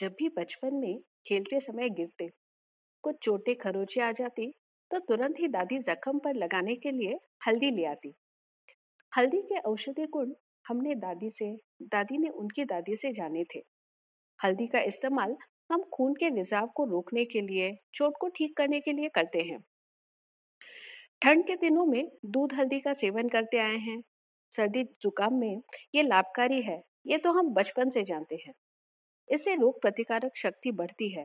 जब भी बचपन में खेलते समय गिरते, कुछ चोटें खरोचे आ जाती तो तुरंत ही दादी जख्म पर लगाने के लिए हल्दी ले आती। हल्दी के औषधि गुण हमने दादी से, दादी ने उनकी दादी से जाने थे। हल्दी का इस्तेमाल हम खून के रिजाव को रोकने के लिए, चोट को ठीक करने के लिए करते हैं। ठंड के दिनों में दूध हल्दी का सेवन करते आए हैं। सर्दी जुकाम में ये लाभकारी है, ये तो हम बचपन से जानते हैं। इससे रोग प्रतिकारक शक्ति बढ़ती है।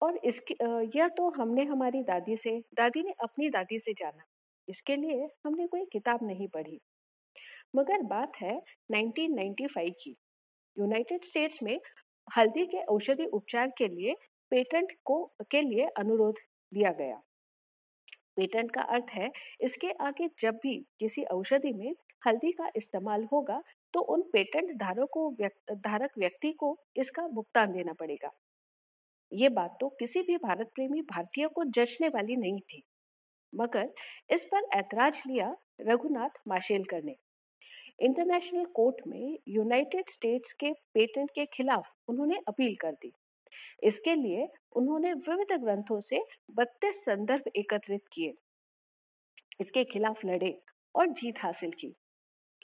और इसकी यह तो हमने हमारी दादी से, दादी ने अपनी दादी से जाना। इसके लिए हमने कोई किताब नहीं पढ़ी। मगर बात है 1995 की। यूनाइटेड स्टेट्स में हल्दी के औषधि उपचार के लिए पेटेंट को, के लिए अनुरोध दिया गया। पेटेंट का अर्थ है इसके आगे जब भी किसी औषधि में हल्दी का इस्तेमाल होगा तो उन पेटेंट धारक को व्यक्त, धारक व्यक्ति को इसका भुगतान देना पड़ेगा। ये बात तो किसी भी भारत प्रेमी भारतीय को जचने वाली नहीं थी मगर इस पर ऐतराज लिया रघुनाथ माशेलकर ने। इंटरनेशनल कोर्ट में यूनाइटेड स्टेट्स के पेटेंट के खिलाफ उन्होंने अपील कर दी। इसके लिए उन्होंने विविध ग्रंथों से बत्तीस संदर्भ एकत्रित किए। इसके खिलाफ लड़े और जीत हासिल की।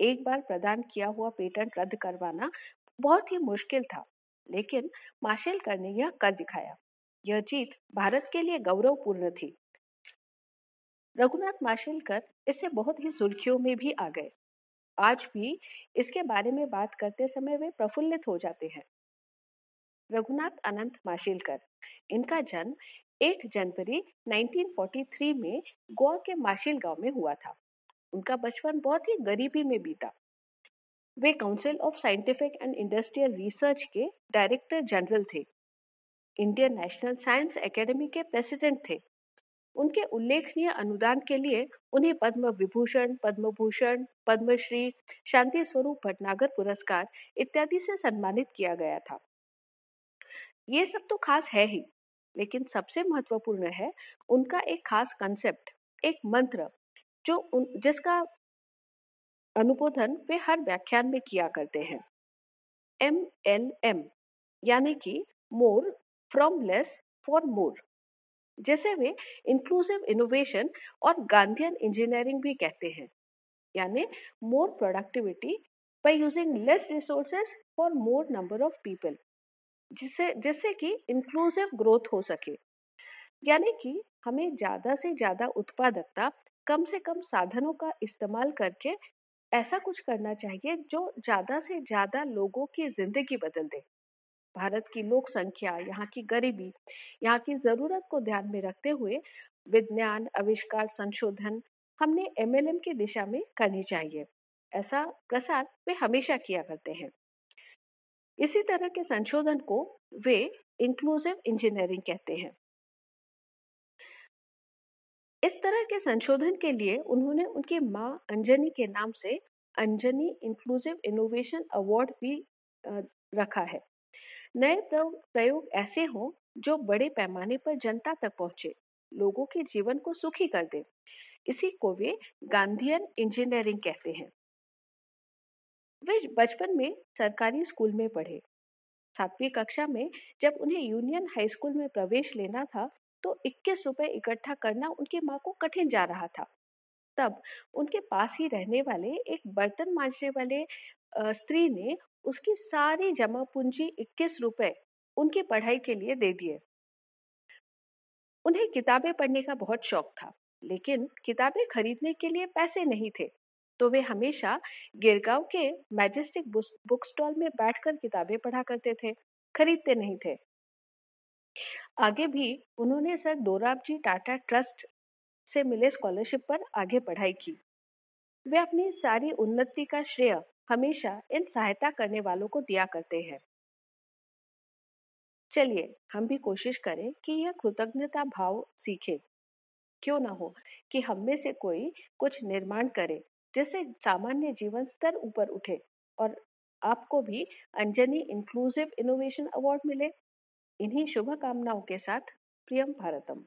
एक बार प्रदान किया हुआ पेटेंट रद्द करवाना बहुत ही मुश्किल था, लेकिन माशेलकर ने यह कर दिखाया। यह जीत भारत के लिए गौरवपूर्ण थी। रघुनाथ माशेलकर इससे बहुत ही सुर्खियों में भी आ गए। आज भी इसके बारे में बात करते समय वे प्रफुल्लित हो जाते हैं। रघुनाथ अनंत माशिलकर, इनका जन्म 1 जनवरी 1943 में गोवा के माशिल गाँव में हुआ था। उनका बचपन बहुत ही गरीबी में बीता। वे council of scientific and industrial research के डायरेक्टर जनरल थे। इंडियन नेशनल साइंस एकेडमी के प्रेसिडेंट थे। उनके उल्लेखनीय अनुदान के लिए उन्हें पद्म विभूषण, पद्म भूषण, पद्मश्री, शांति स्वरूप भटनागर पुरस्कार इत्यादि से सम्मानित किया गया था। ये सब तो खास है ही, लेकिन सबसे महत्वपूर्ण है उनका एक खास कंसेप्ट एक मंत्र जो उन, जिसका अनुबोधन वे हर व्याख्यान में किया करते हैं। एम एल एम यानी कि more from less for more जैसे वे इंक्लूसिव इनोवेशन और गांधीयन इंजीनियरिंग भी कहते हैं। यानी more productivity by using less resources for more number of people जिससे जिससे कि इंक्लूसिव ग्रोथ हो सके। यानी कि हमें ज़्यादा से ज़्यादा उत्पादकता कम से कम साधनों का इस्तेमाल करके ऐसा कुछ करना चाहिए जो ज़्यादा से ज़्यादा लोगों की ज़िंदगी बदल दे। भारत की लोक संख्या, यहाँ की गरीबी, यहाँ की ज़रूरत को ध्यान में रखते हुए विज्ञान, आविष्कार, संशोधन हमने एमएलएम की दिशा में करनी चाहिए। ऐसा प्रसार वे हमेशा किया करते हैं। इसी तरह के संशोधन को वे इंक्लूसिव इंजीनियरिंग कहते हैं। इस तरह के संशोधन के लिए उन्होंने उनकी माँ अंजनी के नाम से अंजनी इंक्लूसिव इनोवेशन अवार्ड भी रखा है। नए प्रयोग ऐसे हों जो बड़े पैमाने पर जनता तक पहुँचे, लोगों के जीवन को सुखी कर दे। इसी को वे गांधीयन इंजीनियरिंग कहते हैं। वे बचपन में सरकारी स्कूल में पढ़े। सातवीं कक्षा में जब उन्हें यूनियन हाई स्कूल में प्रवेश लेना था तो इक्कीस रुपए इकट्ठा करना उनकी माँ को कठिन जा रहा था। तब उनके पास ही रहने वाले एक बर्तन मांझने वाले स्त्री ने उसकी सारी जमा पूंजी इक्कीस रुपए उनकी पढ़ाई के लिए दे दिए। उन्हें किताबें पढ़ने का बहुत शौक था, लेकिन किताबें खरीदने के लिए पैसे नहीं थे तो वे हमेशा गिरगांव के मैजेस्टिक बुक स्टॉल में बैठकर किताबें पढ़ा करते थे, खरीदते नहीं थे। आगे भी उन्होंने सर दोराबजी टाटा ट्रस्ट से मिले स्कॉलरशिप पर आगे पढ़ाई की। वे अपनी सारी उन्नति का श्रेय हमेशा इन सहायता करने वालों को दिया करते हैं। चलिए, हम भी कोशिश करें कि यह कृतज्ञता भाव सीखे। क्यों ना हो कि हम में से कोई कुछ निर्माण करे, जिससे सामान्य जीवन स्तर ऊपर उठे और आपको भी अंजनी इंक्लूसिव इनोवेशन अवार्ड मिले। इन्हीं शुभकामनाओं के साथ प्रियम भारतम।